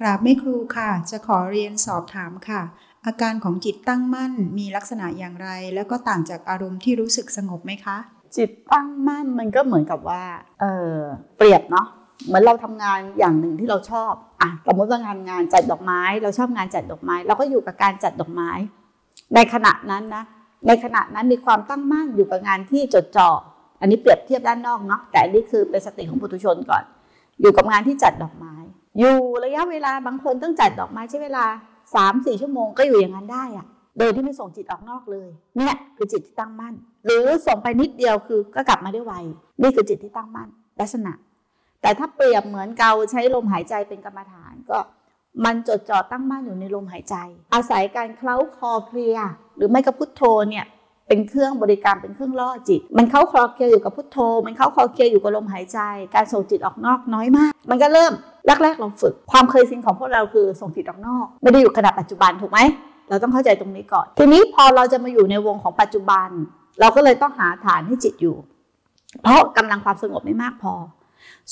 กราบไม่ครูค่ะ จะขอเรียนสอบถามค่ะ อาการของจิตตั้งมั่นมีลักษณะอย่างไร แล้วก็ต่างจากอารมณ์ที่รู้สึกสงบไหมคะ จิตตั้งมั่นมันก็เหมือนกับว่า เออเปรียบเนาะเหมือนเราทำงานอย่างหนึ่งที่เราชอบอะสมมติว่างานงานจัดดอกไม้ เราชอบงานจัดดอกไม้ เราก็อยู่กับการจัดดอกไม้ ในขณะนั้นนะ ในขณะนั้นมีความตั้งมั่นอยู่กับงานที่จดจ่ออันนี้เปรียบเทียบด้านนอกเนาะแต่อันนี้คือเป็นสติของปุถุชนก่อน อยู่กับงานที่จัดดอกไม้ อยู่ระยะเวลาบางคนต้องจัดดอกไม้ใช้เวลาสามสี่ชั่วโมงก็อยู่อย่างนั้นได้อะโดยที่ไม่ส่งจิตออกนอกเลย เนี่ยคือจิตที่ตั้งมั่น หรือส่งไปนิดเดียวคือก็กลับมาได้ไวนี่คือจิตที่ตั้งมั่นลักษณะ แต่ถ้าเปรียบเหมือนเกาใช้ลมหายใจเป็นกรรมฐานก็มันจดจ่อตั้งมั่นอยู่ในลมหายใจ อาศัยการเคล้าคอเคลียหรือไม่ก็พุทโธเนี่ย เป็นเครื่องบริการเป็นเครื่องล่อจิต มันเข้าคลอเคลียอยู่กับพุทโธ มันเข้าคลอเคลียอยู่กับลมหายใจ การส่งจิตออกนอกน้อยมาก มันก็เริ่มแรกๆเราฝึก ความเคยชินของพวกเราคือส่งจิตออกนอก ไม่ได้อยู่ขณะปัจจุบันถูกไหมเราต้องเข้าใจตรงนี้ก่อน ทีนี้พอเราจะมาอยู่ในวงของปัจจุบัน เราก็เลยต้องหาฐานให้จิตอยู่ เพราะกำลังความสงบไม่มากพอ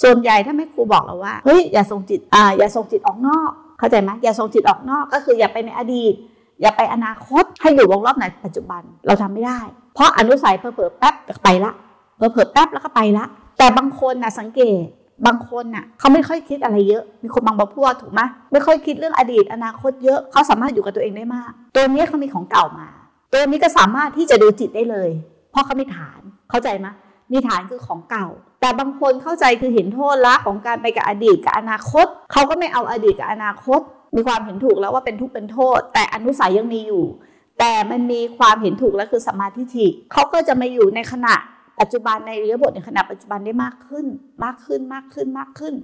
ส่วนใหญ่ถ้าแม่ครูบอกเราว่าเฮ้ยอย่าส่งจิตอ่าอย่าส่งจิตออกนอก เข้าใจไหมอย่าส่งจิตออกนอกก็คืออย่าไปในอดีต อย่าไปอนาคตให้อยู่วงรอบในปัจจุบันเราทำไม่ได้ เพราะอนุสัยเผลอๆแป๊บไปละเผลอๆแป๊บแล้วก็ไปละ แต่บางคนนะสังเกตบางคนน่ะเขาไม่ค่อยคิดอะไรเยอะ มีคนบางบพวกถูกไหมไม่ค่อยคิดเรื่องอดีต อนาคตเยอะเขาสามารถอยู่กับตัวเองได้มาก ตัวนี้เขามีของเก่ามา ตัวนี้ก็สามารถที่จะดูจิตได้เลย เพราะเขามีฐานเข้าใจไหมมีฐานคือของเก่า แต่บางคนเข้าใจคือเห็นโทษละของการไปกับอดีตกับอนาคตเขาก็ไม่เอาอดีตกับอนาคต มีความเห็นถูกแล้วว่าเป็นทุกข์เป็นโทษ แต่อนุสัยยังมีอยู่ แต่มันมีความเห็นถูกแล้วคือสมาธิิเขาก็จะมาอยู่ในขณะปัจจุบันในเรียบทในขณะปัจจุบันได้มากขึ้น มากขึ้นมากขึ้นมากขึ้น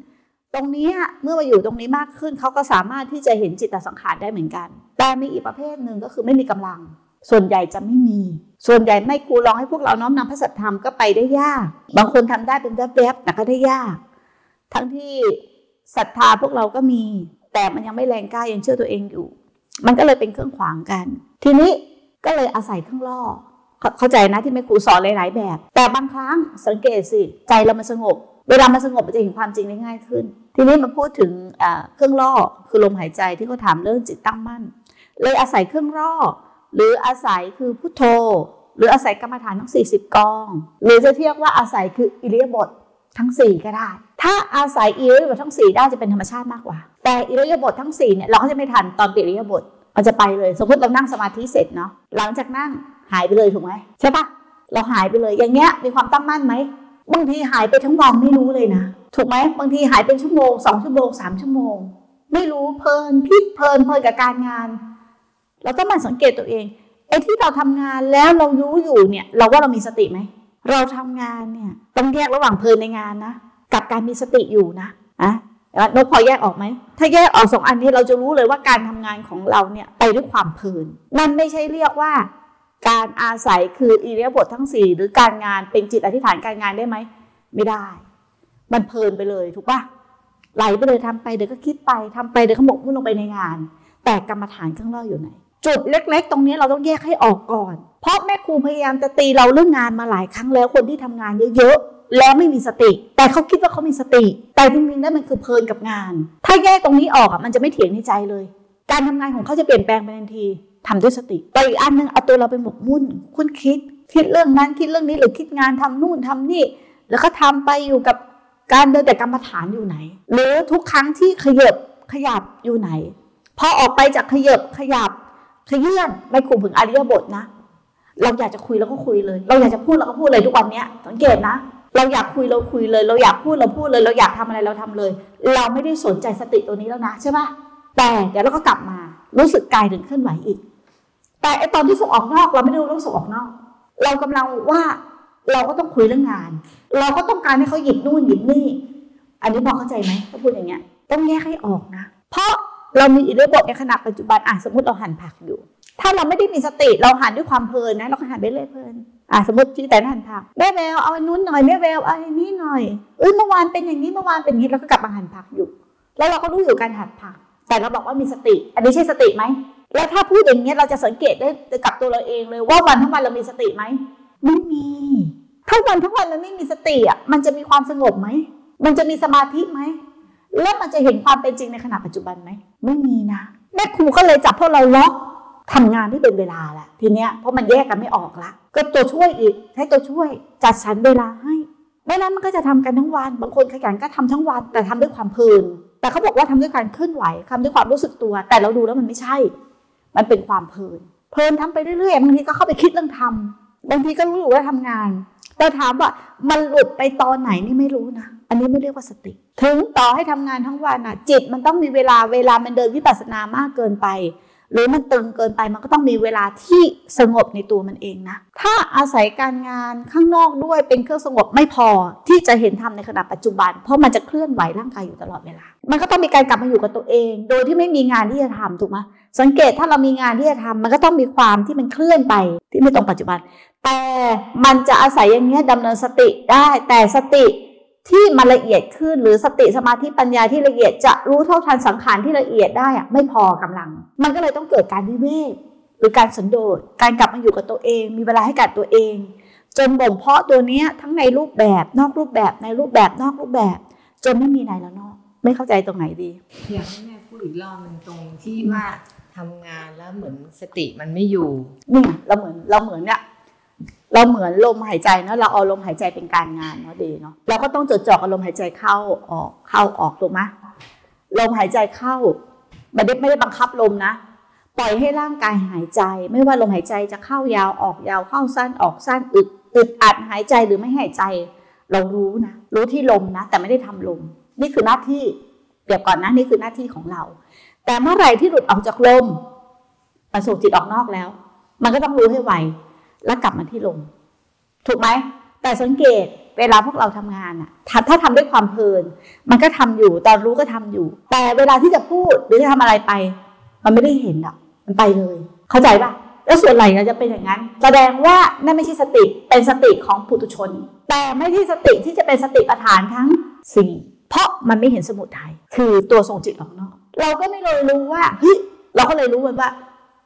ตรงนี้เมื่อมาอยู่ตรงนี้มากขึ้นเขาก็สามารถที่จะเห็นจิตสังขารได้เหมือนกัน แต่มีอีกประเภทหนึ่งก็คือไม่มีกำลัง ส่วนใหญ่จะไม่มี ส่วนใหญ่ไม่ครูลองให้พวกเราน้อมนำพระสัทธรรมก็ไปได้ยาก บางคนทำได้เป็นแวบๆแต่ก็ได้ยาก ทั้งที่ศรัทธาพวกเราก็มี แต่มันยังไม่แรงกล้ายังเชื่อตัวเองอยู่ มันก็เลยเป็นเครื่องขวางกัน ทีนี้ก็เลยอาศัยเครื่องล่อเข้าใจนะที่แม่ครูสอนหลาย ๆ แบบ แต่บางครั้งสังเกตสิใจเรามันสงบ เวลามันสงบมันจะเห็นความจริงได้ง่ายขึ้น ทีนี้มาพูดถึงเครื่องล่อคือลมหายใจที่เขาถามเรื่องจิตตั้งมั่น เลยอาศัยเครื่องล่อหรืออาศัยคือพุทโธ หรืออาศัยกรรมฐานทั้ง 40 กอง หรือจะเทียกว่าอาศัยคืออิริยาบถทั้ง 4 ก็ได้ ถ้าอาศัยอิริยาบถทั้ง 4 ได้จะเป็นธรรมชาติมากกว่า แต่อิริยาบถทั้ง4เนี่ยเราก็จะไม่ทันตอนเปลี่ยนอิริยาบถมันจะไปเลย สมมติเรานั่งสมาธิเสร็จเนาะหลังจากนั่งหายไปเลยถูกไหมใช่ปะเราหายไปเลยอย่างเงี้ยมีความตั้งมั่นไหมบางทีหายไปทั้งวันไม่รู้เลยนะ ถูกไหมบางทีหายเป็นชั่วโมงสองชั่วโมงสามชั่วโมง ไม่รู้เพลินคิดเพลินเพลินกับการงาน เราต้องมาสังเกตตัวเองไอ้ที่เราทำงานแล้วเรารู้อยู่เนี่ย เราว่าเรามีสติไหมเราทำงานเนี่ยต้องแยกระหว่างเพลินในงานนะ กับการมีสติอยู่นะอะนกพอแยกออกไหม ถ้าแยกออกสองอันนี้เราจะรู้เลยว่าการทำงานของเราเนี่ยไปด้วยความเพลิน นั่นไม่ใช่เรียกว่า การอาศัยคืออิริยาบถททั้งสี่หรือการงานเป็นจิตอธิษฐานการงานได้ไหม ไม่ได้ มันเพลินไปเลยถูกปะไหลไปเลยทำไปเดี๋ยวก็คิดไปทำไปเดี๋ยวก็หมกมุ่นลงไปในงาน แต่กรรมฐานข้างนอกอยู่ไหน จุดเล็ก ๆ ตรงนี้เราต้องแยกให้ออกก่อน เพราะแม่ครูพยายามจะตีเราเรื่องงานมาหลายครั้งแล้วคนที่ทำงานเยอะๆ แล้วไม่มีสติ แต่เขาคิดว่าเขามีสติ แต่จริงๆแล้วมันคือเพลินกับงาน ถ้าแยกตรงนี้ออกอะมันจะไม่เถียงในใจเลย การทำงานของเขาจะเปลี่ยนแปลงไปทันทีทำด้วยสติแต่อีกอันนึงเอาตัวเราไปหมกมุ่น คุณคิด คิดเรื่องนั้นคิดเรื่องนี้หรือคิดงานทำนู่นทำนี่ แล้วก็ทำไปอยู่กับการเดินแต่กรรมฐานอยู่ไหน หรือทุกครั้งที่ขยับขยับอยู่ไหนพอออกไปจากขยับขยับขยื่นไม่คุมถึงอริยบทนะ เราอยากจะคุยเราก็คุยเลย เราอยากจะพูดเราก็พูดเลยทุกวันนี้สังเกตนะ เราอยากคุยเราคุยเลย เราอยากพูดเราพูดเลย เราอยากทำอะไรเราทำเลย เราไม่ได้สนใจสติตัวนี้แล้วนะใช่ปะแต่เดี๋ยวเราก็กลับมารู้สึกกายถึงเคลื่อนไหวอีก แต่ไอตอนที่ส่งออกนอกเราไม่ได้รู้เรื่องส่งออกนอก เรากำลังว่าเราก็ต้องคุยเรื่องงาน เราก็ต้องการให้เขาหยิบนู่นหยิบนี่ อันนี้บอเข้าใจไหมถ้าพูดอย่างเงี้ย ต้องแยกให้ออกนะ เรามีอิริยาบถในขณะปัจจุบันอะสมมติเราหั่นผักอยู่ ถ้าเราไม่ได้มีสติเราหั่นด้วยความเพลินนะ เราก็หั่นไปเรื่อยเพลินอะสมมติที่แต่หั่นผักแม่แววเอาอันนู้นหน่อยแม่แววเอาอันนี้หน่อยเอ้ยเมื่อวานเป็นอย่างนี้เมื่อวานเป็นอย่างนี้เราก็กลับมาหั่นผักอยู่ แล้วเราก็รู้อยู่การหั่นผัก แต่เราบอกว่ามีสติ อันนี้ใช่สติไหมแล้วถ้าพูดอย่างนี้เราจะสังเกตได้กับตัวเราเองเลยว่าวันทั้งวันเรามีสติไหมไม่มีถ้าวันทั้งวันเราไม่มีสติอะมันจะมีความสงบไหมมันจะมีสมาธิไหม แล้วมันจะเห็นความเป็นจริงในขณะปัจจุบันไหมไม่มีนะแม่ครูก็เลยจับพวกเราล็อกทำงานที่เป็นเวลาแหละทีเนี้ยเพราะมันแยกกันไม่ออกละก็ตัวช่วยอีกให้ตัวช่วยจัดสรรเวลาให้ไม่นั้นมันก็จะทำกันทั้งวัน บางคนขยันก็ทำทั้งวัน แต่ทำด้วยความเพลินแต่เขาบอกว่าทำด้วยการเคลื่อนไหวทำด้วยความรู้สึกตัว แต่เราดูแล้วมันไม่ใช่ มันเป็นความเพลินเพลินทำไปเรื่อยๆบางทีก็เข้าไปคิดเรื่องทำบางทีก็รู้อยู่ว่าทำงานแต่ถามว่ามันหลุดไปตอนไหนนี่ไม่รู้นะ อันนี้ไม่เรียกว่าสติ ถึงต่อให้ทำงานทั้งวันอะ จิตมันต้องมีเวลาเวลามันเดินวิปัสสนามากเกินไป หรือมันตึงเกินไปมันก็ต้องมีเวลาที่สงบในตัวมันเองนะ ถ้าอาศัยการงานข้างนอกด้วยเป็นเครื่องสงบไม่พอที่จะเห็นธรรมในขณะปัจจุบัน เพราะมันจะเคลื่อนไหวร่างกายอยู่ตลอดเวลา มันก็ต้องมีการกลับมาอยู่กับตัวเอง โดยที่ไม่มีงานที่จะทำถูกไหมสังเกตถ้าเรามีงานที่จะทำมันก็ต้องมีความที่มันเคลื่อนไปที่ไม่ตรงปัจจุบัน แต่มันจะอาศัยอย่างเงี้ยดำเนินสติได้แต่สติ ที่มันละเอียดขึ้นหรือสติสมาธิปัญญาที่ละเอียดจะรู้เท่าทันสังขารที่ละเอียดได้อะไม่พอกำลัง มันก็เลยต้องเกิดการวิเวกหรือการสันโดษการกลับมาอยู่กับตัวเอง มีเวลาให้กับตัวเอง จนบ่มเพาะตัวนี้ทั้งในรูปแบบนอกรูปแบบในรูปแบบนอกรูปแบบ จนไม่มีในแล้วนอก ไม่เข้าใจตรงไหนดีอยากให้แม่พูดอีกรอบหนึ่งตรงที่ว่าทำงานแล้วเหมือนสติมันไม่อยู่นี่เราเหมือนเราเหมือนเนี่ย เราเหมือนลมหายใจเนาะเราเอาลมหายใจเป็นการงานเนาะดีเนาะเราก็ต้องจดจ่อกับลมหายใจเข้าออกเข้าออกถูกไหมลมหายใจเข้าไม่ได้ไม่ได้บังคับลมนะ ปล่อยให้ร่างกายหายใจ ไม่ว่าลมหายใจจะเข้ายาวออกยาวเข้าสั้นออกสั้นอึดอึดอัดหายใจหรือไม่หายใจ เรารู้นะรู้ที่ลมนะ แต่ไม่ได้ทำลม นี่คือหน้าที่เดี๋ยวก่อนนะนี่คือหน้าที่ของเรา แต่เมื่อไหร่ที่หลุดออกจากลมมันส่งจิตออกนอกแล้ว มันก็ต้องรู้ให้ไว แล้วกลับมาที่ลม ถูกไหม แต่สังเกตเวลาพวกเราทำงานอะถ้าทำด้วยความเพลิน มันก็ทำอยู่ ตอนรู้ก็ทำอยู่ แต่เวลาที่จะพูดหรือจะทำอะไรไป มันไม่ได้เห็นอะมันไปเลย เข้าใจปะแล้วส่วนใหญ่เราจะเป็นอย่างนั้น แสดงว่านั่นไม่ใช่สติ เป็นสติของปุถุชน แต่ไม่ใช่สติที่จะเป็นสติปัฏฐานทั้งสี่เพราะมันไม่เห็นสมุทัยคือตัวทรงจิตออกนอก เราก็ไม่เลยรู้ว่าเฮ้ยเราก็เลยรู้มันว่า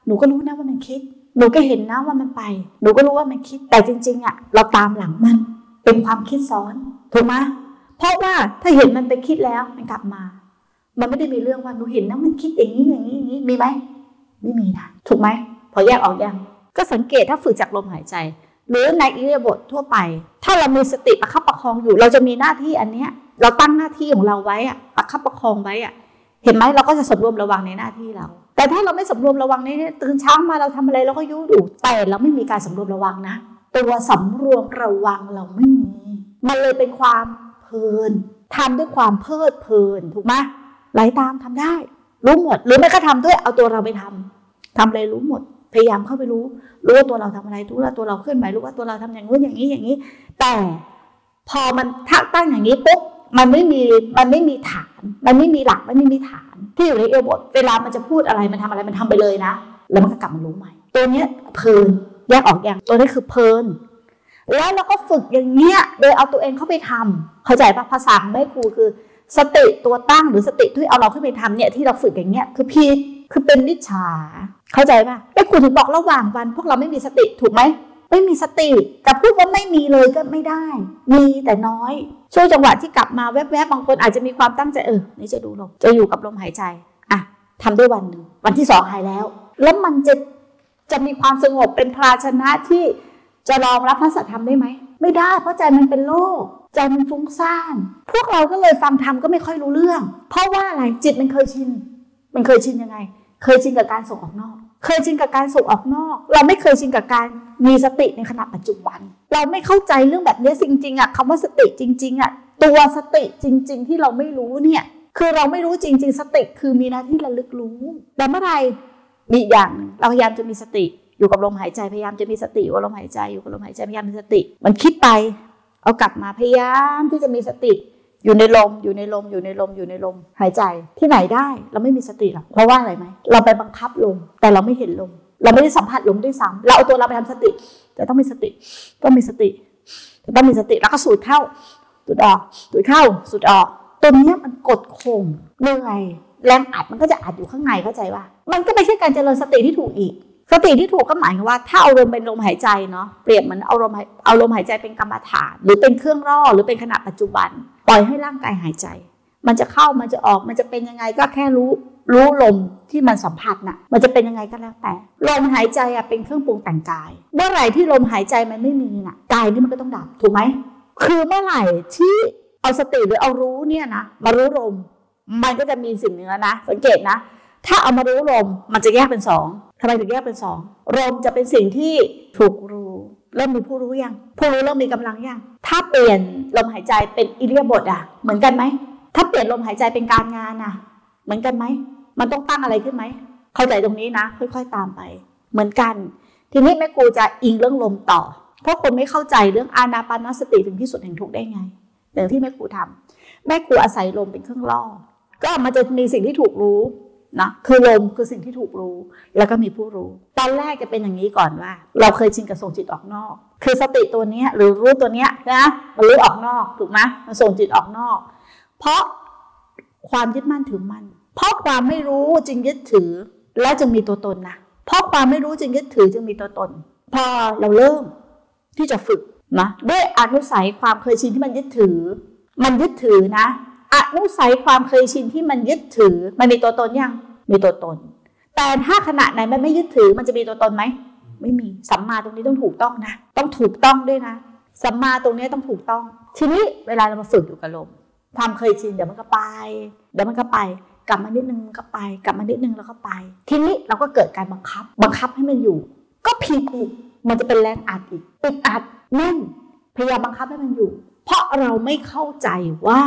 หนูก็รู้นะว่ามันคิด หนูก็เห็นนะว่ามันไป หนูก็รู้ว่ามันคิด แต่จริง ๆอะเราตามหลังมัน เป็นความคิดซ้อน ถูกไหมเพราะว่าถ้าเห็นมันไปคิดแล้วมันกลับมา มันไม่ได้มีเรื่องว่าหนูเห็นนะมันคิดอย่างนี้อย่างนี้อย่างนี้มีไหมไม่มีนะถูกไหมพอแยกออกยังก็สังเกตถ้าฝึกจากลมหายใจ หรือในอิริยาบถทั่วไป ถ้าเรามีสติประคับประคองอยู่ เราจะมีหน้าที่อันเนี้ย เราตั้งหน้าที่ของเราไว้อะประคับประคองไว้อะเห็นไหมเราก็จะสำรวมระวังในหน้าที่เรา แต่ถ้าเราไม่สำรวมระวังนี่ตื่นเช้ามาเราทำอะไรเราก็ยุ่งอยู่แต่เราไม่มีการสำรวมระวังนะ ตัวสำรวมระวังเราไม่มี มันเลยเป็นความเพลินทำด้วยความเพลิดเพลินถูกไหมไหลตามทำได้ รู้หมด หรือไม่ก็ทำด้วยเอาตัวเราไปทำทำอะไรรู้หมด พยายามเข้าไปรู้ รู้ว่าตัวเราทำอะไรรู้ว่าตัวเราเคลื่อนไหวรู้ว่าตัวเราทำอย่างนู้นอย่างนี้อย่างนี้ แต่พอมันทักตั้งอย่างนี้ปุ๊บ มันไม่มีมันไม่มีฐาน มันไม่มีหลักมันไม่มีฐาน ที่อยู่ในเอวบทเวลามันจะพูดอะไรมันทำอะไรมันทำไปเลยนะ แล้วมันก็กลับมารู้ใหม่ ตัวเนี้ยเพลินแยกออกอย่างตัวนี้คือเพลินแล้วเราก็ฝึกอย่างเงี้ยโดยเอาตัวเองเข้าไปทำเข้าใจปะภาษาของแม่ครูคือ สติตัวตั้งหรือสติที่เอาเราขึ้นไปทำเนี่ยที่เราฝึกอย่างเงี้ยคือพีคือเป็นนิชา เข้าใจปะแม่ครูถึงบอกระหว่างวัน พวกเราไม่มีสติถูกไหม ไม่มีสติแต่พูดว่าไม่มีเลยก็ไม่ได้ มีแต่น้อย ช่วงจังหวะที่กลับมาแวบๆบางคนอาจจะมีความตั้งใจเออนี่จะดูลมจะอยู่กับลมหายใจอะทำด้วยวันหนึ่งวันที่สองหายแล้ว แล้วมันจะจะมีความสงบเป็นภาชนะที่จะรองรับพระสัทธรรมได้ไหมไม่ได้ เพราะใจมันเป็นโลกใจมันฟุ้งซ่านพวกเราก็เลยฟังธรรมก็ไม่ค่อยรู้เรื่อง เพราะว่าอะไรจิตมันเคยชิน มันเคยชินยังไง เคยชินกับการส่งออกนอก เคยชินกับการส่งออกนอก เราไม่เคยชินกับการมีสติในขณะปัจจุบัน เราไม่เข้าใจเรื่องแบบนี้จริงๆอะคำว่าสติจริงๆอะตัวสติจริง ๆ ที่เราไม่รู้เนี่ย คือเราไม่รู้จริง ๆ สติคือมีหน้าที่ระลึกรู้แต่เมื่อไรมีอย่างเราพยายามจะมีสติ อยู่กับลมหายใจพยายามจะมีสติอยู่กับลมหายใจอยู่กับลมหายใจพยายามมีสติ มันคิดไป เอากลับมาพยายามที่จะมีสติ อยู่ในลมอยู่ในลมอยู่ในลมอยู่ในลมหายใจที่ไหนได้ เราไม่มีสติหรอกเพราะว่าอะไรไหมเราไปบังคับลมแต่เราไม่เห็นลมเราไม่ได้สัมผัสลมด้วยซ้ำเราเอาตัวเราไปทำสติแต่ต้องมีสติต้องมีสติต้องมีสติแล้วก็สูดเข้าสูดออกสูดเข้าสูดออกตัวนี้มันกดข่มเหนื่อยแรงอัดมันก็จะอัดอยู่ข้างในเข้าใจว่า มันก็ไม่ใช่การเจริญสติที่ถูกอีก สติที่ถูกก็หมายถึงว่า ถ้าเอาลมเป็นลมหายใจเนาะเปรียบเหมือนเอาลมเอาลมหายใจเป็นกรรมฐาน หรือเป็นเครื่องร่อหรือเป็นขณะปัจจุบัน ปล่อยให้ร่างกายหายใจ มันจะเข้ามันจะออกมันจะเป็นยังไงก็แค่รู้รู้ลมที่มันสัมผัสน่ะ มันจะเป็นยังไงก็แล้วแต่ ลมหายใจอะเป็นเครื่องปรุงแต่งกาย เมื่อไหร่ที่ลมหายใจมันไม่มีน่ะกายนี่มันก็ต้องดับถูกไหมคือเมื่อไหร่ที่เอาสติหรือเอารู้เนี่ยนะมารู้ลมมันก็จะมีสิ่งหนึ่งนะ สังเกตนะ ถ้าเอามารู้ลมมันจะแยกเป็นสองทำไมถึงแยกเป็นสองลมจะเป็นสิ่งที่ถูกรู้ เริ่มมีผู้รู้ยัง ผู้รู้เริ่มมีกำลังยัง ถ้าเปลี่ยนลมหายใจเป็นอิเลียบทอะ เหมือนกันไหม ถ้าเปลี่ยนลมหายใจเป็นการงานอะ เหมือนกันไหม มันต้องตั้งอะไรขึ้นไหม เข้าใจตรงนี้นะ ค่อยๆตามไป เหมือนกัน ทีนี้แม่ครูจะอิงเรื่องลมต่อ เพราะคนไม่เข้าใจเรื่องอานาปานสติถึงที่สุดแห่งทุกได้ไง อย่างที่แม่ครูทำแม่ครูอาศัยลมเป็นเครื่องล่อ ก็มันจะมีสิ่งที่ถูกรู้นะ คือลมคือสิ่งที่ถูกรู้ แล้วก็มีผู้รู้ ตอนแรกจะเป็นอย่างนี้ก่อนว่า เราเคยชินกับส่งจิตออกนอก คือสติตัวนี้หรือรู้ตัวนี้นะมันรู้ออกนอกถูกไหมมันส่งจิตออกนอก เพราะความยึดมั่นถือมั่นเพราะความไม่รู้จึงยึดถือและจึงมีตัวตนนะเพราะความไม่รู้จึงยึดถือจึงมีตัวตน พอเราเริ่มที่จะฝึกนะด้วยอนุสัยความเคยชินที่มันยึดถือ มันยึดถือนะอนุสัยความเคยชินที่มันยึดถือ มันมีตัวตนยังมีตัวตน แต่ถ้าขณะไหนมันไม่ยึดถือมันจะมีตัวตนไหมไม่มีสัมมาตรงนี้ต้องถูกต้องนะ ต้องถูกต้องด้วยนะสัมมาตรงนี้ต้องถูกต้อง ทีนี้เวลาเรามาฝึกอยู่กับลมความเคยชินเดี๋ยวมันก็ไปเดี๋ยวมันก็ไป กลับมานิดนึงก็ไป กลับมานิดนึงแล้วก็ไป ทีนี้เราก็เกิดการบังคับ บังคับให้มันอยู่ ก็ผิดอีกมันจะเป็นแรงอัดอีกอึดอัดแน่นพยายามบังคับให้มันอยู่ เพราะเราไม่เข้าใจว่า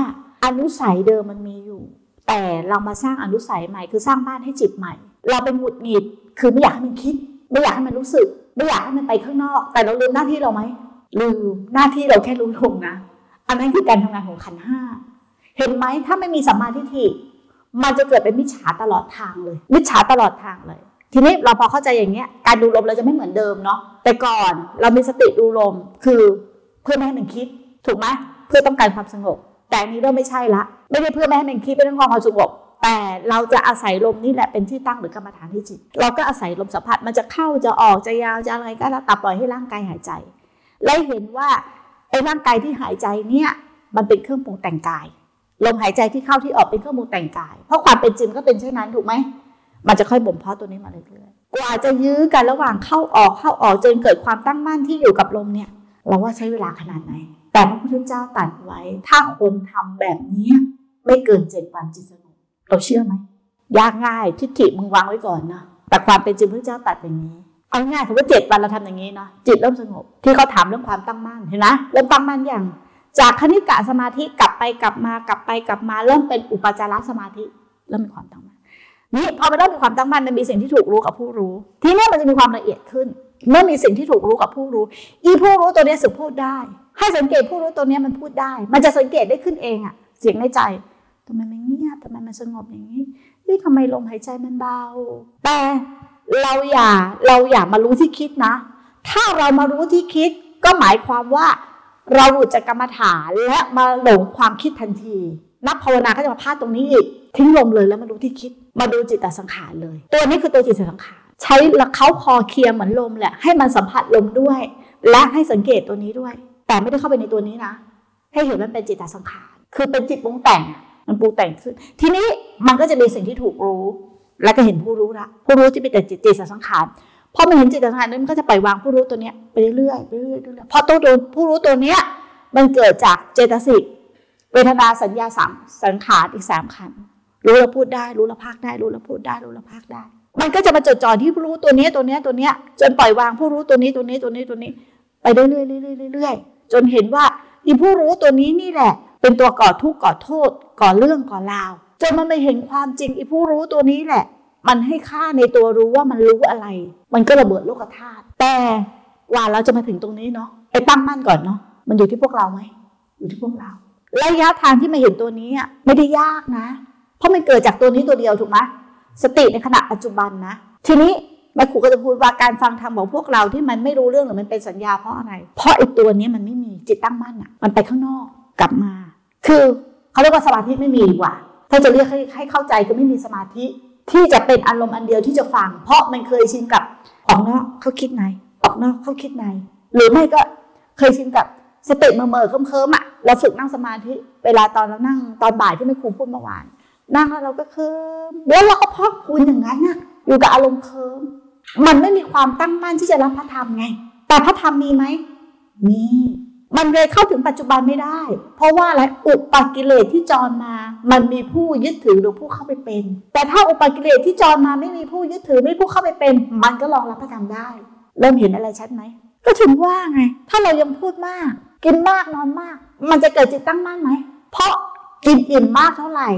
อนุสัยเดิมมันมีอยู่ แต่เรามาสร้างอนุสัยใหม่คือสร้างบ้านให้จิตใหม่ เราเป็นหงุดหงิดคือไม่อยากให้มันคิด ไม่อยากให้มันรู้สึก ไม่อยากให้มันไปข้างนอก แต่เราลืมหน้าที่เราไหมลืมหน้าที่เราแค่รู้ลงนะ อันนั้นคือการทำงานของขันห้าเห็นไหมถ้าไม่มีสัมมาทิฏฐิมันจะเกิดเป็นมิจฉาตลอดทางเลย มิจฉาตลอดทางเลย ทีนี้เราพอเข้าใจอย่างเนี้ย การดูลมเราจะไม่เหมือนเดิมเนาะแต่ก่อนเรามีสติดูลมคือเพื่อไม่ให้มันคิด ถูกไหมเพื่อต้องการความสงบ แต่นี้เริ่มไม่ใช่ละ ไม่ได้เพื่อไม่ให้มันคิดเป็นเรื่องความสงบ แต่เราจะอาศัยลมนี่แหละเป็นที่ตั้งหรือกรรมฐานที่จิต เราก็อาศัยลมสัมผัสมันจะเข้าจะออกจะยาวจะอะไรก็แล้วแต่ปล่อยให้ร่างกายหายใจ และเห็นว่าไอ้ร่างกายที่หายใจเนี่ยมันเป็นเครื่องปรุงแต่งกาย ลมหายใจที่เข้าที่ออกเป็นเครื่องมือแต่งกาย เพราะความเป็นจริงก็เป็นเช่นนั้นถูกไหมมันจะค่อยบ่มเพาะตัวนี้มาเรื่อยๆกว่าจะยื้อกันระหว่างเข้าออกเข้าออกจนเกิดความตั้งมั่นที่อยู่กับลมเนี่ย เราว่าใช้เวลาขนาดไหน แต่พระพุทธเจ้าตัดไว้ ถ้าคนทำแบบนี้ไม่เกินเจ็ดวันจิตส เราเชื่อไหมยากง่ายทิฏฐิมึงวางไว้ก่อนนะแต่ความเป็นจริงพระเจ้าตัดอย่างนี้เอาง่ายถือว่าเจ็ดวันเราทำอย่างนี้เนาะจิตเริ่มสงบที่เขาถามเรื่องความตั้งมั่นเห็นไหมเริ่มตั้งมั่นอย่าง จากคณิกะสมาธิกลับไปกลับมากลับไปกลับมาเริ่มเป็นอุปจารสมาธิเริ่มมีความตั้งมั่นนี่พอมันเริ่มมีความตั้งมั่นมันมีสิ่งที่ถูกรู้กับผู้รู้ ทีนี้มันจะมีความละเอียดขึ้น เมื่อมีสิ่งที่ถูกรู้กับผู้รู้ อีผู้รู้ตัวนี้สึกพูดได้ ให้สังเกตผู้รู้ตัวนี้มันพูดได้ มันจะสังเกตได้ขึ้นเองอะเสียงในใจำไมมันเงียบทำไมมันสงบอย่างนี้นี่ทำไมลมหายใจมันเบา แต่เราอย่าเราอย่ามารู้ที่คิดนะ ถ้าเรามารู้ที่คิดก็หมายความว่า เราหลุดจากกรรมฐานและมาหลงความคิดทันที นักภาวนาก็จะมาพลาดตรงนี้อีกทิ้งลมเลยแล้วมาดูที่คิด มาดูจิตตสังขารเลย ตัวนี้คือตัวจิตสังขารใช้ละเขาคอเคลียร์เหมือนลมแหละให้มันสัมผัสลมด้วย และให้สังเกตตัวนี้ด้วย แต่ไม่ได้เข้าไปในตัวนี้นะ ให้เห็นมันเป็นจิตตสังขารคือเป็นจิตปรุงแต่ง มันปรุงแต่งขึ้น ทีนี้มันก็จะมีสิ่งที่ถูกรู้ แล้วก็เห็นผู้รู้ละผู้รู้ที่เป็นแต่จิตจิตสังขารพอมันเห็นจิตสังขารนั้นมันก็จะปล่อยวางผู้รู้ตัวเนี้ยไปเรื่อยๆไปเรื่อยๆพอตัวตัวผู้รู้ตัวเนี้ยมันเกิดจากเจตสิกเวทนาสัญญาสามสังขารอีกสามขันรู้แล้วพูดได้รู้แล้วพากได้ รู้แล้วพูดได้รู้แล้วพากได้ มันก็จะมาจดจ่อที่ผู้รู้ตัวนี้ตัวนี้ตัวเนี้ยจนปล่อยวางผู้รู้ตัวนี้ตัวนี้ตัวนี้ตัวนี้ ไปเรื่อยๆเรื่อยๆเรื่อยๆจนเห็นว่า อีผู้รู้ตัวนี้นี่แหละ เป็นตัวก่อทุกข์ก่อโทษ ก่อเรื่องก่อราวจนมันไม่เห็นความจริงอีผู้รู้ตัวนี้แหละ มันให้ค่าในตัวรู้ว่ามันรู้อะไร มันก็ระเบิดโลกธาตุแต่กว่าเราจะมาถึงตรงนี้เนาะไอ้ตั้งมั่นก่อนเนาะมันอยู่ที่พวกเราไหมอยู่ที่พวกเราระยะทางที่มาเห็นตัวนี้อะไม่ได้ยากนะ เพราะมันเกิดจากตัวนี้ตัวเดียวถูกไหมสติในขณะปัจจุบันนะ ทีนี้ แม่ครูก็จะพูดว่าการฟังธรรมของพวกเราที่มันไม่รู้เรื่องหรือมันเป็นสัญญาเพราะอะไร เพราะไอ้ตัวนี้มันไม่มีจิตตั้งมั่นอะ มันไปข้างนอกกลับมา คือเขาเรียกว่าสมาธิไม่มีดีกว่าถ้าจะเรียกให้ให้เข้าใจก็ไม่มีสมาธิ ที่จะเป็นอารมณ์อันเดียวที่จะฟัง เพราะมันเคยชินกับออกนอกเขาคิดในออกนอกเขาคิดใน หรือไม่ก็เคยชินกับสติเมื่อเมื่อเคิมๆอะเราฝึกนั่งสมาธิเวลาตอนเรานั่งตอนบ่ายที่ไม่ครูพูดเมื่อวานนั่งแล้วเราก็เคิมแล้วเราก็พอกพูนอย่างนั้นน่ะอยู่กับอารมณ์เคิม มันไม่มีความตั้งมั่นที่จะรับพระธรรมไง แต่พระธรรมมีไหมมีมันเลยเข้าถึงปัจจุบันไม่ได้ เพราะว่าอะไรอุปกิเลสที่จรมา มันมีผู้ยึดถือหรือผู้เข้าไปเป็น แต่ถ้าอุปกิเลสที่จรมาไม่มีผู้ยึดถือไม่ผู้เข้าไปเป็น มันก็รองรับพระธรรมได้ เริ่มเห็นอะไรชัดไหมก็ถึงว่าไง ถ้าเรายังพูดมาก กินมากนอนมาก มันจะเกิดจิตตั้งมั่นไหม เพราะกินอิ่มมากเท่าไหร่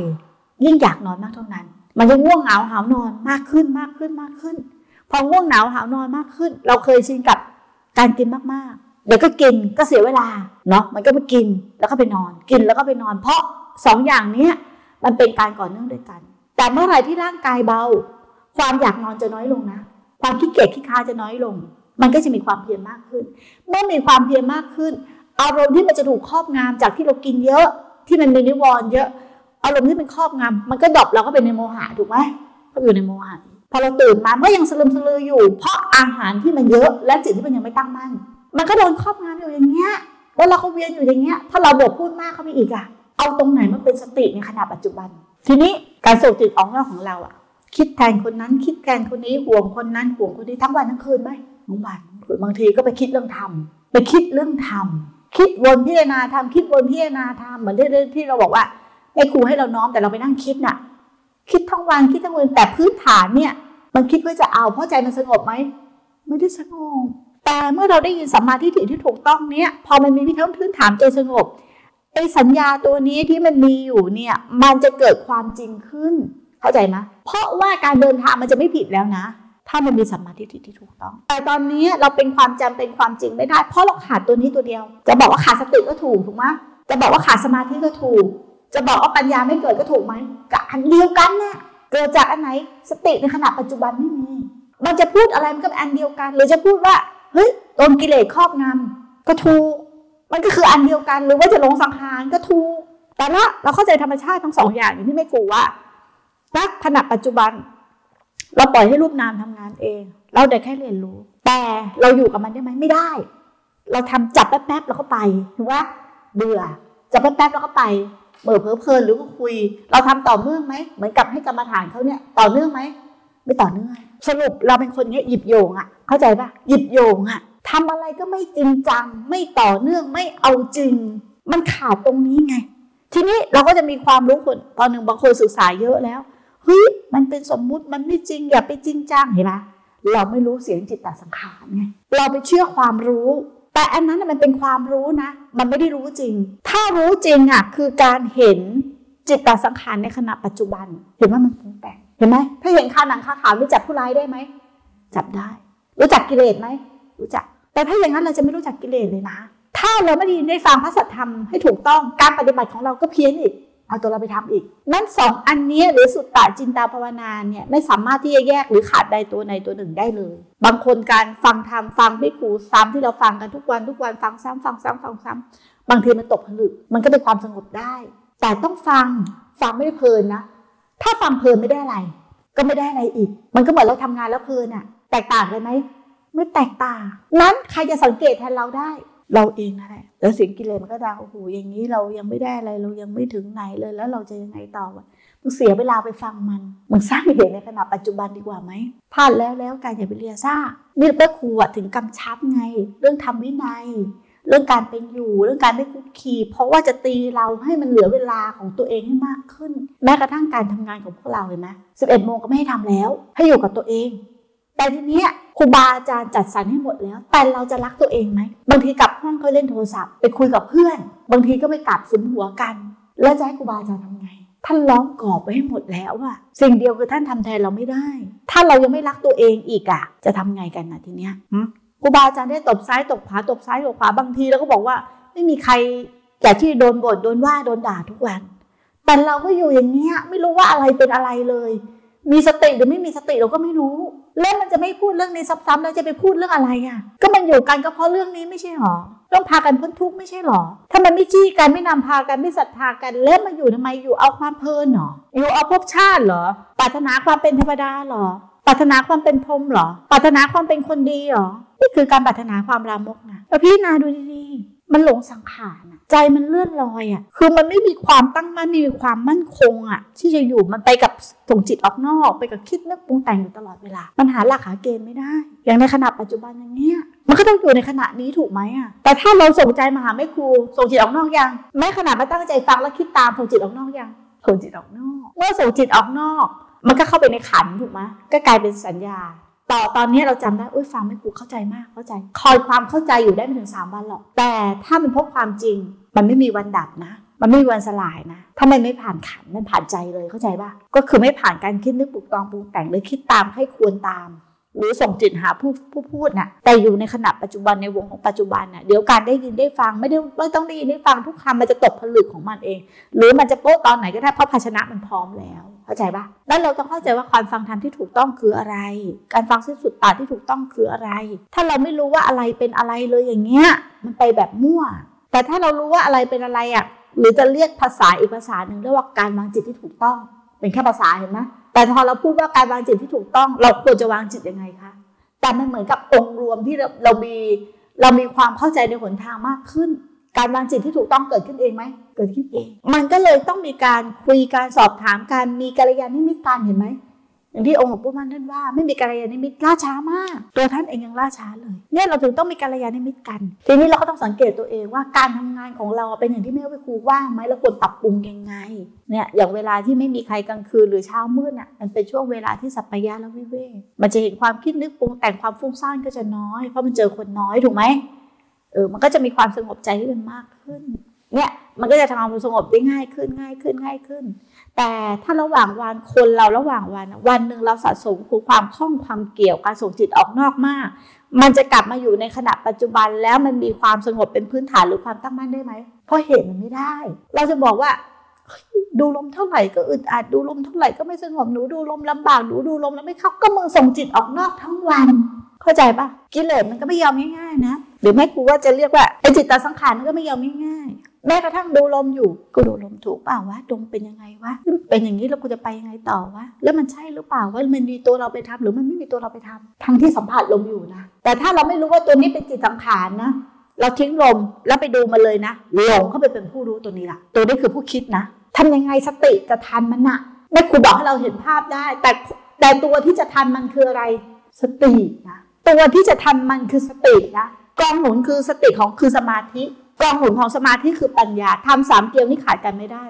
ยิ่งอยากนอนมากเท่านั้น มันจะง่วงเหงาหาวนอนมากขึ้นมากขึ้นมากขึ้น พอง่วงหงาวหาวนอนมากขึ้น เราเคยชินกับการกินมากๆ เดี๋ยวก็กินก็เสียเวลาเนาะมันก็ไปกินแล้วก็ไปนอน กินแล้วก็ไปนอน เพราะสองอย่างนี้มันเป็นการก่อนเนื่องด้วยกัน แต่เมื่อไหร่ที่ร่างกายเบา ความอยากนอนจะน้อยลงนะ ความขี้เกียจขี้ค้าจะน้อยลง มันก็จะมีความเพียรมากขึ้น เมื่อมีความเพียรมากขึ้น อารมณ์ที่มันจะถูกครอบงำจากที่เรากินเยอะ ที่มันมีนิวรณ์เยอะ อารมณ์ที่เป็นครอบงำมันก็ดรอปเราก็เป็นในโมหะถูกไหมก็อยู่ในโมหะ พอเราตื่นมาก็ยังสลืมสลืออยู่ เพราะอาหารที่มันเยอะ และจิตที่มันยังไม่ตั้งมั่น มันก็โดนครอบงำอยู่อย่างเงี้ยแล้วเราก็เวียนอยู่อย่างเงี้ย ถ้าเราบวกพูดมากเข้าไปอีกอะเอาตรงไหนมาเป็นสติในขณะปัจจุบัน ทีนี้การส่งจิตออกนอกของเราอะคิดแทนคนนั้นคิดแทนคนนี้ห่วงคนนั้นห่วงคนนี้ทั้งวันทั้งคืนไหมทั้งวันบางทีก็ไปคิดเรื่องธรรมไปคิดเรื่องธรรมคิดวนพิจารณาธรรมคิดวนพิจารณาธรรมเหมือนที่ที่เราบอกว่าไอ้ครูให้เราน้อมแต่เราไปนั่งคิดน่ะ คิดทั้งวันคิดทั้งวันแต่พื้นฐานเนี่ย มันคิดเพื่อจะเอาเพราะใจมันสงบไหมไม่ได้สงบแต่เมื่อเราได้ยินสัมมาทิฏฐิที่ถูกต้องเนี้ยพอมันมีพิธีพื้นฐานใจสงบไอ้สัญญาตัวนี้ที่มันมีอยู่เนี่ยมันจะเกิดความจริงขึ้น เข้าใจไหมเพราะว่าการเดินทางมันจะไม่ผิดแล้วนะ ถ้ามันมีสัมมาทิฏฐิที่ถูกต้อง แต่ตอนนี้เราเป็นความจำเป็นความจริงไม่ได้ เพราะเราขาดตัวนี้ตัวเดียว จะบอกว่าขาดสติก็ถูกถูกไหมจะบอกว่าขาดสมาธิก็ถูก จะบอกว่าปัญญาไม่เกิดก็ถูกไหมกับอันเดียวกันนะ่ะ เกิดจากอันไหนสติในขณะปัจจุบันไม่มีมันจะพูดอะไรมันก็เป็นอันเดียวกัน หรือจะพูดว่าเฮ้ยโดนกิเลสครอบงำก็ถูก มันก็คืออันเดียวกันหรือว่าจะลงสังหารก็ถูก แต่ละเราเข้าใจธรรมชาติทั้งสองอย่างอย่างที่ไม่กลัวว่าณขณะปัจจุบัน เราปล่อยให้รูปนามทำงานเอง เราได้แค่เรียนรู้ แต่เราอยู่กับมันได้ไหมไม่ได้ เราทำจับแป๊บๆแล้วก็ไปถือว่าเบื่อจับแป๊บๆแล้วก็ไป เมื่อเพลิเพลินหรือก็คุย เราทำต่อเนื่องไหมเหมือนกับให้กรรมฐานเขาเนี่ยต่อเนื่องไหมไม่ต่อเนื่องสรุปเราเป็นคนเงี้ยหยิบโยงอะ เข้าใจปะหยิบโยงอะทำอะไรก็ไม่จริงจัง ไม่ต่อเนื่องไม่เอาจริง มันขาดตรงนี้ไง ทีนี้เราก็จะมีความรู้คนตอนหนึ่งบางคนศึกษาเยอะแล้วเฮ้ยมันเป็นสมมุติมันไม่จริงอย่าไปจริงจังเห็นไหมเราไม่รู้เสียงจิตตสังขารไงเราไปเชื่อความรู้ แต่อันนั้นมันเป็นความรู้นะ มันไม่ได้รู้จริง ถ้ารู้จริงอะคือการเห็นจิตตสังขารในขณะปัจจุบัน เห็นว่ามันปรุงแต่งเห็นไหมถ้าเห็นคาหนังคาขาวรู้จักผู้ร้ายได้ไหมจับได้ รู้จักกิเลสไหมรู้จัก แต่ถ้าอย่างนั้นเราจะไม่รู้จักกิเลสเลยนะ ถ้าเราไม่ได้ได้ฟังพระสัทธรรมให้ถูกต้องการปฏิบัติของเราก็เพี้ยนอีก เอาตัวเราไปทำอีก นั่นสองอันนี้หรือสุตตะจินตาภาวนาเนี่ยไม่สามารถที่จะแยกหรือขาดใดตัวใดตัวหนึ่งได้เลย บางคนการฟังธรรมฟังไม่ครูซ้ำที่เราฟังกันทุกวันทุกวันฟังซ้ำฟังซ้ำฟังซ้ำบางทีมันตกผลึกมันก็เป็นความสงบได้ แต่ต้องฟังฟังไม่ได้เพลินนะ ถ้าฟังเพลินไม่ได้อะไร ก็ไม่ได้อะไรอีก มันก็เหมือนเราทำงานแล้วเพลินอะแตกต่างกันไหมไม่แตกต่าง นั้นใครจะสังเกตแทนเราได้ เราเองนั่นแหละแล้วเสียงกิเลสมันก็ดังโอ้โหอย่างนี้เรายังไม่ได้อะไรเรายังไม่ถึงไหนเลย แล้วเราจะยังไงต่อวะมึงเสียเวลาไปฟังมันมึงสร้างเหตุในขณะปัจจุบันดีกว่าไหมพลาดแล้วแล้วการอย่าไปเรียซ่านี่แม่ครูถึงกำชับไง เรื่องทำวินัย เรื่องการเป็นอยู่เรื่องการไม่คุกคีเพราะว่าจะตีเราให้มันเหลือเวลาของตัวเองให้มากขึ้น แม้กระทั่งการทำงานของพวกเราเห็นไหมสิบเอ็ดโมงก็ไม่ให้ทำแล้ว ให้อยู่กับตัวเอง แต่ทีนี้ครูบาอาจารย์จัดสรรให้หมดแล้ว แต่เราจะรักตัวเองไหม บางทีกลับห้องก็เล่นโทรศัพท์ ไปคุยกับเพื่อน บางทีก็ไปกับสุมหัวกัน แล้วจะให้ครูบาอาจารย์ทำไง ท่านล้อมกรอบไว้ให้หมดแล้วอะสิ่งเดียวคือท่านทำแทนเราไม่ได้ ถ้าเรายังไม่รักตัวเองอีกอะจะทำไงกันนะทีเนี้ยครูบาอาจารย์ได้ตบซ้ายตบขวาตบซ้ายตบขวาบางทีแล้วก็บอกว่า ไม่มีใครอยากที่โดนบ่นโดนว่าโดนด่าทุกวัน แต่เราก็อยู่อย่างเงี้ยไม่รู้ว่าอะไรเป็นอะไรเลย มีสติหรือไม่มีสติเราก็ไม่รู้ แล้วมันจะไม่พูดเรื่องนี้ซ้ำๆแล้วจะไปพูดเรื่องอะไรอะ ก็มันอยู่กันก็เพราะเรื่องนี้ไม่ใช่หรอต้องพากันพ้นทุกข์ไม่ใช่หรอ ถ้ามันไม่จี้กันไม่นำพากันไม่ศรัทธากันแล้วมาอยู่ทำไมอยู่เอาความเพลินหรอ อยู่เอาภพชาติเหรอ ปรารถนาความเป็นเทวดาเหรอ ปรารถนาความเป็นพรหมเหรอ ปรารถนาความเป็นคนดีเหรอ นี่คือการปรารถนาความรามกนะแล้วพี่นาดูดีๆ มันหลงสังขารอะใจมันเลื่อนลอยอะคือมันไม่มีความตั้งมั่นไม่มีความมั่นคงอะที่จะอยู่มันไปกับส่งจิตออกนอกไปกับคิดนึกปรุงแต่งอยู่ตลอดเวลา มันหาหลักหาเกณฑ์ไม่ได้ อย่างในขณะปัจจุบันอย่างเงี้ยมันก็ต้องอยู่ในขณะนี้ถูกไหมอะแต่ถ้าเราส่งใจมาหาแม่ครูส่งจิตออกนอกยังแม้ขณะมาตั้งใจฟังแล้วคิดตามส่งจิตออกนอกยังส่งจิตออกนอก เมื่อส่งจิตออกนอก มันก็เข้าไปในขันถูกไหมก็กลายเป็นสัญญา ต่อตอนนี้เราจำได้อุ้ยฟังไม่ครูเข้าใจมากเข้าใจ คอยความเข้าใจอยู่ได้ไม่ถึงสามวันหรอก แต่ถ้ามันพบความจริง มันไม่มีวันดับนะ มันไม่มีวันสลายนะ ถ้ามันไม่ผ่านขันมันผ่านใจเลยเข้าใจป่ะก็คือไม่ผ่านการคิดนึกปลุกตองปรุงแต่งเลยคิดตามให้ควรตามหรือส่งจิตหาผู้ผู้พูดน่ะแต่อยู่ในขณะปัจจุบันในวงของปัจจุบันน่ะเดี๋ยวการได้ยินได้ฟังไม่ได้ไม่ต้องได้ยินได้ฟังทุกคำมันจะตกผลึกของมันเอง หรือมันจะโป๊ะตอนไหนก็ได้เพราะภาชนะมันพร้อมแล้ว เข้าใจปะแล้วเราต้องเข้าใจว่าการฟังธรรมที่ถูกต้องคืออะไร การฟังสิ้นสุดตาที่ถูกต้องคืออะไร ถ้าเราไม่รู้ว่าอะไรเป็นอะไรเลยอย่างเงี้ย มันไปแบบมั่ว แต่ถ้าเรารู้ว่าอะไรเป็นอะไรอะ หรือจะเรียกภาษาอีกภาษาหนึ่งเรียกว่าการวางจิตที่ถูกต้อง เป็นแค่ภาษาเห็นไหมแต่พอเราพูดว่าการวางจิตที่ถูกต้อง เราควรจะวางจิตยังไงคะ แต่มันเหมือนกับองค์รวมที่เราเรามีเรามีความเข้าใจในหนทางมากขึ้น การวางจิตที่ถูกต้องเกิดขึ้นเองไหม เกิดขึ้นเอง มันก็เลยต้องมีการคุยการสอบถามการมีกัลยาณมิตรการเห็นไหมอย่างที่องค์หลวงปู่มั่นท่านว่าไม่มีกัลยาณมิตรล่าช้ามาก ตัวท่านเองยังล่าช้าเลยเนี่ยเราถึงต้องมีกัลยาณมิตรกัน ทีนี้เราก็ต้องสังเกตตัวเองว่าการทำงานของเราเป็นอย่างที่แม่วิครูว่าไหมเราควรปรับปรุงยังไงเนี่ยอย่างเวลาที่ไม่มีใครกลางคืนหรือเช้ามืดอะมันเป็นช่วงเวลาที่สัปปายะและวิเวกมันจะเห็นความคิดนึกปรุงแต่งความฟุ้งซ่านก็จะน้อยเพราะมันเจอคนน้อยถูกไหม เออมันก็จะมีความสงบใจที่มันมากขึ้น เนี่ยมันก็จะทำความสงบได้ง่ายขึ้นง่ายขึ้นง่ายขึ้น แต่ถ้าระหว่างวันคนเราระหว่างวัน วันหนึ่งเราสะสมคือความคล่องความเกี่ยวการส่งจิตออกนอกมาก มันจะกลับมาอยู่ในขณะปัจจุบันแล้วมันมีความสงบเป็นพื้นฐานหรือความตั้งมั่นได้ไหมเพราะเหตุมันไม่ได้ เราจะบอกว่าดูลมเท่าไหร่ก็อึดอัดดูลมเท่าไหร่ก็ไม่สงบหนูดูลมลำบากหนูดูลมแล้วไม่เข้าก็มึงส่งจิตออกนอกทั้งวัน เข้าใจปะกิเลสมันก็ไม่ยอมง่ายๆนะ หรือแม่ครูว่าจะเรียกว่าไอจิตตสังขารมันก็ไม่ยอมง่ายๆแม้กระทั่งดูลมอยู่กูดูลมถูกเปล่าวะลมเป็นยังไงวะเป็นอย่างนี้แล้วกูจะไปยังไงต่อวะแล้วมันใช่หรือเปล่าว่ามันมีตัวเราไปทำหรือมันไม่มีตัวเราไปทำทั้งที่สัมผัสลมอยู่นะ แต่ถ้าเราไม่รู้ว่าตัวนี้เป็นจิตสังขารนะเราทิ้งลมแล้วไปดูมันเลยนะหลงเข้าไปเป็นผู้รู้ตัวนี้ละตัวนี้คือผู้คิดนะทำยังไงสติจะทันมันนะแม่ครูบอกให้เราเห็นภาพได้ แต่แต่ตัวที่จะทันมันคืออะไร สตินะตัวที่จะทันมันคือสตินะ กองหนุนคือสติของคือสมาธิ กองหนุนของสมาธิคือปัญญาทำสามเกลียวนี่ขาดกันไม่ได้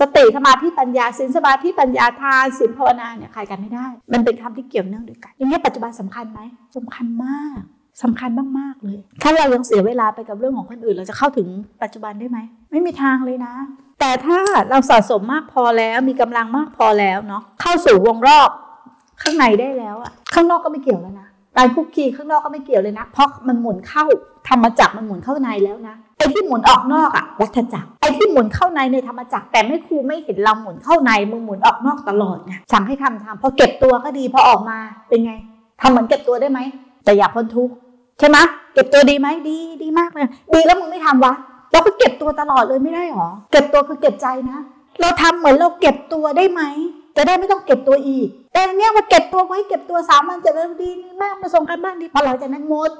สติสมาธิปัญญาสินสมาธิปัญญาทานสินภาวนาเนี่ยขาดกันไม่ได้ มันเป็นคำที่เกี่ยวเนื่องด้วยกันอย่างนี้ปัจจุบันสำคัญไหมสำคัญมากสำคัญมากๆเลย ถ้าเรายังเสียเวลาไปกับเรื่องของคนอื่น เราจะเข้าถึงปัจจุบันได้ไหม ไม่มีทางเลยนะ แต่ถ้าเราสะสมมากพอแล้ว มีกำลังมากพอแล้วเนาะ เข้าสู่วงรอบข้างในได้แล้วอะข้างนอกก็ไม่เกี่ยวแล้วนะ การคุกคีข้างนอกก็ไม่เกี่ยวเลยนะ เพราะมันหมุนเข้าธรรมจักรมันหมุนเข้าในแล้วนะไอ้ที่หมุนออกนอกอะวัฏจักรไอ้ที่หมุนเข้าในในธรรมจักรแต่ไม่ครูไม่เห็นเราหมุนเข้าในมึงหมุนออกนอกตลอดไงสั่งให้ทำทำพอเก็บตัวก็ดีพอออกมาเป็นไงทำเหมือนเก็บตัวได้ไหมแต่อย่าพ้นทุกข์ใช่ไหมเก็บตัวดีไหมดีดีมากเลยดีแล้วมึงไม่ทำวะเราก็เก็บตัวตลอดเลยไม่ได้หรอเก็บตัวคือเก็บใจนะ เราทำเหมือนเราเก็บตัวได้ไหม จะได้ไม่ต้องเก็บตัวอีก แต่เนี้ยมาเก็บตัวไว้เก็บตัวสามวันจะเริ่มดีมากมาส่งกันบ้านดีพอหลังจากนั้นหมด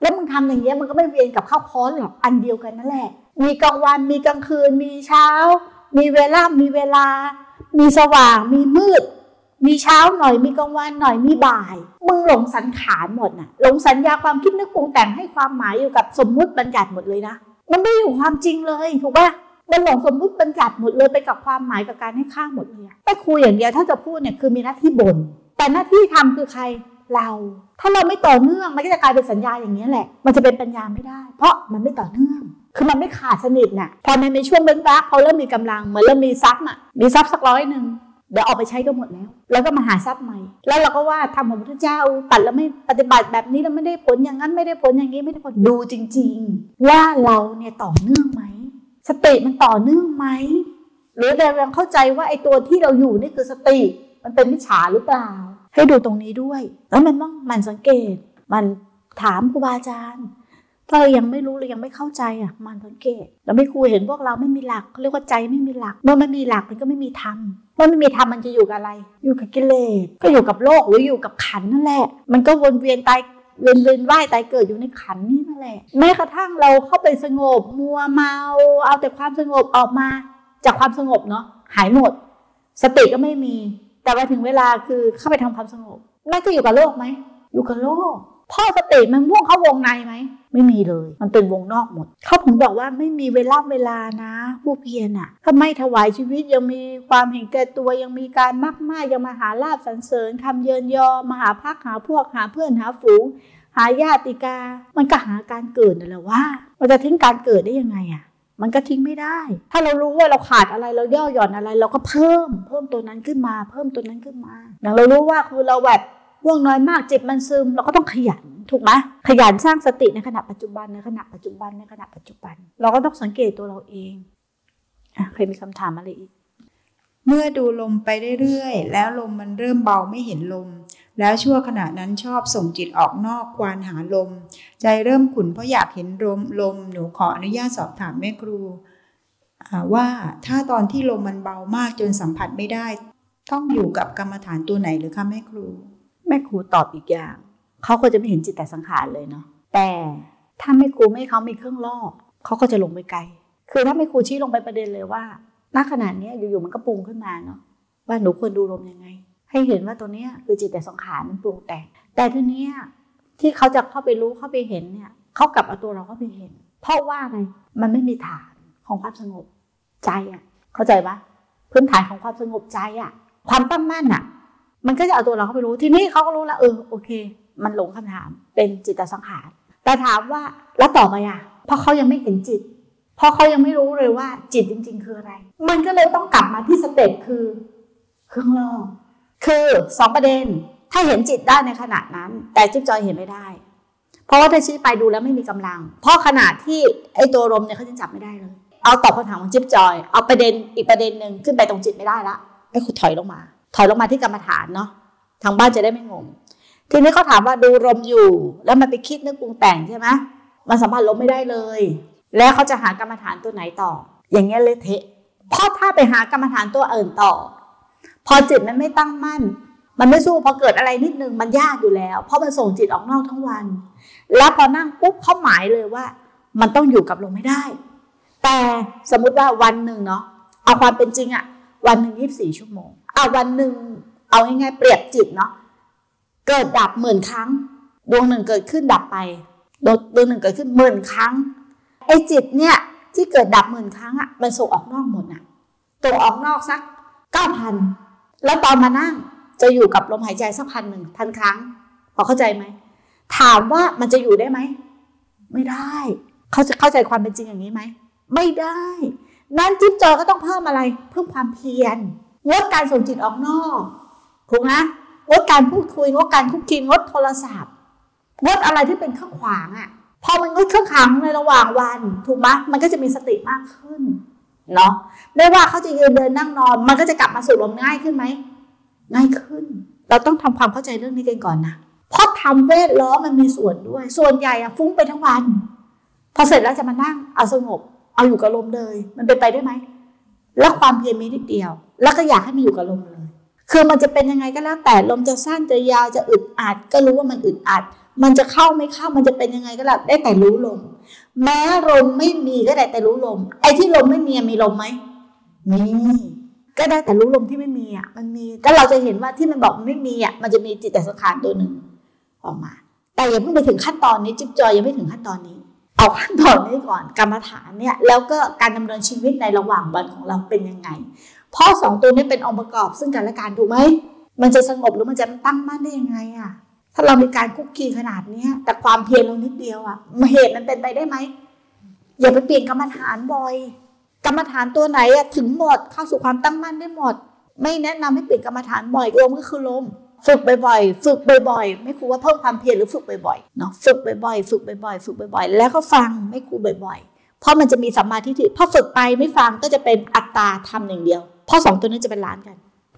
แล้วมึงทำอย่างเงี้ยมันก็ไม่เวียนกับข้าวค้อนหรอกอันเดียวกันนั่นแหละ มีกลางวันมีกลางคืน มีเช้า มีเวลามีเวลา มีสว่าง มีมืด มีเช้าหน่อยมีกลางวันหน่อยมีบ่ายมึงหลงสันขารหมดน่ะหลงสัญญาความคิดนึกปรุงแต่งให้ความหมายอยู่กับสมมุติบัญญัติหมดเลยนะมันไม่อยู่ความจริงเลยถูกปะ มันหลงสมมุติบัญญัติหมดเลยไปกับความหมายกับการให้ค่าหมดเลยแต่ครูอย่างเดียวถ้าจะพูดเนี่ยคือมีหน้าที่บน่นแต่หน้าที่ทำคือใครเรา ถ้าเราไม่ต่อเนื่องมันก็จะกลายเป็นสัญญาอย่างนี้แหละ มันจะเป็นปัญญาไม่ได้ เพราะมันไม่ต่อเนื่อง คือมันไม่ขาดสนิทน่ะพอในในช่วงเบ้นวักเขาเริ่มมีกำลังเหมือนเริ่มมีทรัพย์อะมีทรัพย์สักร้อยหนึ่งเดี๋ยวออกไปใช้ก็หมดแล้ว แล้วก็มาหาทรัพย์ใหม่ แล้วเราก็ว่าทำของพระพุทธเจ้าตัดแล้วไม่ปฏิบัติแบบนี้แล้วไม่ได้ผลอย่างนั้นไม่ได้ผลอย่างนี้ไม่ได้ผลดูจริง ๆ ว่าเราเนี่ยต่อเนื่องไหม สติมันต่อเนื่องไหมหรือเรายังเข้าใจว่าไอ้ตัวที่เราอยู่นี่คือสติ มันเป็นมิจฉาหรือเปล่า ให้ดูตรงนี้ด้วย แล้วมันต้องมันสังเกต มันถามครูบาอาจารย์ถ้าเรายังไม่รู้เรายังไม่เข้าใจอะ มันสังเกตเราไม่ครูเห็นพวกเราไม่มีหลักเขาเรียกว่าใจไม่มีหลัก เมื่อไม่มีหลักมันก็ไม่มีธรรมเมื่อไม่มีธรรมมันจะอยู่กับอะไร อยู่กับกิเลสก็อยู่กับโลกหรืออยู่กับขันนั่นแหละ มันก็วนเวียนตาย เวียนเวียนว่ายตายเกิดอยู่ในขันนี่นั่นแหละ แม้กระทั่งเราเข้าไปสงบมัวเมา เอาแต่ความสงบออกมา จากความสงบเนาะหายหมด สติก็ไม่มี แต่ว่าถึงเวลาคือเข้าไปทำความสงบแม่ก็อยู่กับโลกไหมอยู่กับโลก พ่อสติมันม่วงเข้าวงในไหมไม่มีเลย มันเป็นวงนอกหมด เขาผมบอกว่าไม่มีเวลาเวลานะ ผู้เพียรอะ ถ้าไม่ถวายชีวิตยังมีความเห็นแก่ตัวยังมีการมากมากยังมาหาลาบสรรเสริญคำเยินยอมาหาพักหาพวกหาเพื่อนหาฝูง หาญาติกา มันก็หาการเกิดนั่นแหละว่ามันจะทิ้งการเกิดได้ยังไงอะมันก็ทิ้งไม่ได้ ถ้าเรารู้ว่าเราขาดอะไรเราย่อหย่อนอะไร เราก็เพิ่ม เพิ่มตัวนั้นขึ้นมา เพิ่มตัวนั้นขึ้นมา อย่างเรารู้ว่าคือเราแบบ ว่วงน้อยมากจิตมันซึม เราก็ต้องขยันถูกไหมขยันสร้างสติในขณะปัจจุบันในขณะปัจจุบันในขณะปัจจุบัน เราก็ต้องสังเกตตัวเราเองอะใครมีคำถามอะไรอีก เมื่อดูลมไปเรื่อยๆแล้วลมมันเริ่มเบาไม่เห็นลม แล้วชั่วขณะนั้นชอบส่งจิตออกนอกควานหาลม ใจเริ่มขุ่นเพราะอยากเห็นลมลมหนูขออนุญาตสอบถามแม่ครูว่าถ้าตอนที่ลมมันเบามากจนสัมผัสไม่ได้ ต้องอยู่กับกรรมฐานตัวไหนหรือคะแม่ครู แม่ครูตอบอีกอย่าง เขาก็จะไม่เห็นจิตแต่สังขารเลยเนาะแต่ถ้าแม่ครูไม่เขามีเครื่องล่อเขาก็จะลงไปไกล คือถ้าแม่ครูชี้ลงไปประเด็นเลยว่าณขนาดนี้อยู่ๆมันก็ปรุงขึ้นมาเนาะว่าหนูควรดูลมยังไง ให้เห็นว่าตัวเนี้ยคือจิตแต่สังขารมันปรุงแต่งแต่ทีเนี้ยที่เขาจะเข้าไปรู้เข้าไปเห็นเนี่ยเขากลับเอาตัวเราเข้าไปเห็น เพราะว่าไงมันไม่มีฐานของความสงบใจอะ เข้าใจปะพื้นฐานของความสงบใจอะ ความตั้งมั่นอะ มันก็จะเอาตัวเราเข้าไปรู้ทีนี้เขาก็รู้แล้วเออโอเค มันหลงคำถามเป็นจิตสังขารแต่ถามว่าแล้วต่อไปอะเพราะเขายังไม่เห็นจิต เพราะเขายังไม่รู้เลยว่าจิตจริง ๆ คืออะไร มันก็เลยต้องกลับมาที่สเต็ปคือเครื่องล่อคือสองประเด็น ถ้าเห็นจิตได้ในขณะนั้น แต่จิ๊บจอยเห็นไม่ได้ เพราะว่าถ้าชี้ไปดูแล้วไม่มีกำลัง เพราะขณะที่ไอ้ตัวลมเนี่ยเขาจะจับไม่ได้เลย เอาตอบคำถามของจิ๊บจอย เอาประเด็นอีกประเด็นหนึ่งขึ้นไปตรงจิตไม่ได้ละไอ้คุณถอยลงมา ถอยลงมาที่กรรมฐานเนาะทางบ้านจะได้ไม่งงทีนี้เขาถามว่าดูลมอยู่ แล้วมันไปคิดนึกปรุงแต่งใช่ไหมมันสัมผัสลมไม่ได้เลย แล้วเขาจะหากรรมฐานตัวไหนต่อ อย่างเงี้ยเละเทะเพราะถ้าไปหากรรมฐานตัวอื่นต่อ พอจิตมันไม่ตั้งมั่น มันไม่สู้พอเกิดอะไรนิดนึงมันยากอยู่แล้ว เพราะมันส่งจิตออกนอกทั้งวัน แล้วพอนั่งปุ๊บเขาหมายเลยว่า มันต้องอยู่กับลมไม่ได้ แต่สมมุติว่าวันหนึ่งเนาะเอาความเป็นจริงอะวันหนึ่งยี่สิบสี่ชั่วโมง อาวันหนึ่งเอาง่ายๆเปรียบจิตเนาะเกิดดับหมื่นครั้ง ดวงหนึ่งเกิดขึ้นดับไปดวงหนึ่งเกิดขึ้นหมื่นครั้งไอ้จิตเนี่ยที่เกิดดับหมื่นครั้งอะมันส่งออกนอกหมดอะตัวออกนอกสักเก้าพันแล้วตอนมานั่งจะอยู่กับลมหายใจสักพันหนึ่งพันครั้งพอเข้าใจไหมถามว่ามันจะอยู่ได้ไหมไม่ได้เขาจะเข้าใจความเป็นจริงอย่างนี้ไหมไม่ได้ นั้นจิ๊บจอก็ต้องเพิ่มอะไร เพิ่มความเพียร งดการส่งจิตออกนอกถูกนะงดการพูดคุยงดการคุกคีงดโทรศัพท์งดอะไรที่เป็นเครื่องขวางอะ่ะ พอมันงดเครื่องขวางในระหว่างวัน ถูกไหมมันก็จะมีสติมากขึ้นเนาะไม่ว่าเขาจะยืนเดินนั่งนอน มันก็จะกลับมาสู่ลมง่ายขึ้นไหมง่ายขึ้น เราต้องทำความเข้าใจเรื่องนี้กันก่อนนะเพราะทำเวทล้อมันมีส่วนด้วย ส่วนใหญ่อะฟุ้งไปทั้งวัน พอเสร็จแล้วจะมานั่งเอาสงบ เอาอยู่กับลมเลย มันเป็นไปได้ไหม แล้วความเพียรมีนิดเดียว แล้วก็อยากให้มันอยู่กับลมเลย คือมันจะเป็นยังไงก็แล้วแต่ลมจะสั้นจะยาวจะอึดอัดก็รู้ว่ามันอึดอัด มันจะเข้าไม่เข้ามันจะเป็นยังไงก็แล้วได้แต่รู้ลม แม้ลมไม่มีก็ได้แต่รู้ลม ไอ้ที่ลมไม่มีมีลมไหมมีก็ได้แต่รู้ลมที่ไม่มีอะมันมีก็เราจะเห็นว่าที่มันบอกมันไม่มีอะมันจะมีจิตแต่สังขารตัวหนึ่งออกมา แต่อย่าเพิ่งไปถึงขั้นตอนนี้จิ๊บจอยยังไม่ถึงขั้นตอนนี้ เอาขั้นตอนนี้ก่อนกรรมฐานเนี่ยแล้วก็การดำเนินชีวิตในระหว่างวันของเราเป็นยังไง เพราะสองตัวนี้เป็นองค์ประกอบซึ่งกันและกันถูกไหมมันจะสงบหรือมันจะตั้งมั่นได้ยังไงอะถ้าเรามีการคุกคีขนาดเนี้ย แต่ความเพียรเรานิดเดียวอะเหตุมันเป็นไปได้ไหมอย่าไปเปลี่ยนกรรมฐานบ่อย กรรมฐานตัวไหนอะถึงหมดเข้าสู่ความตั้งมั่นได้หมด ไม่แนะนำให้เปลี่ยนกรรมฐานบ่อยลมก็คือลม ฝึกบ่อยๆ ฝึกบ่อยๆ ไม่ครูว่าเพิ่มความเพียรหรือฝึกบ่อยๆ เนาะ ฝึกบ่อยๆ ฝึกบ่อยๆ ฝึกบ่อยๆ แล้วก็ฟังไม่ครูบ่อยๆ เพราะมันจะมีสัมมาทิฏฐิพอฝึกไปไม่ฟังก็จะเป็นอัตตาทำหนึ่งเดียว เพราะสองตัวนี้จะเป็นล้านกัน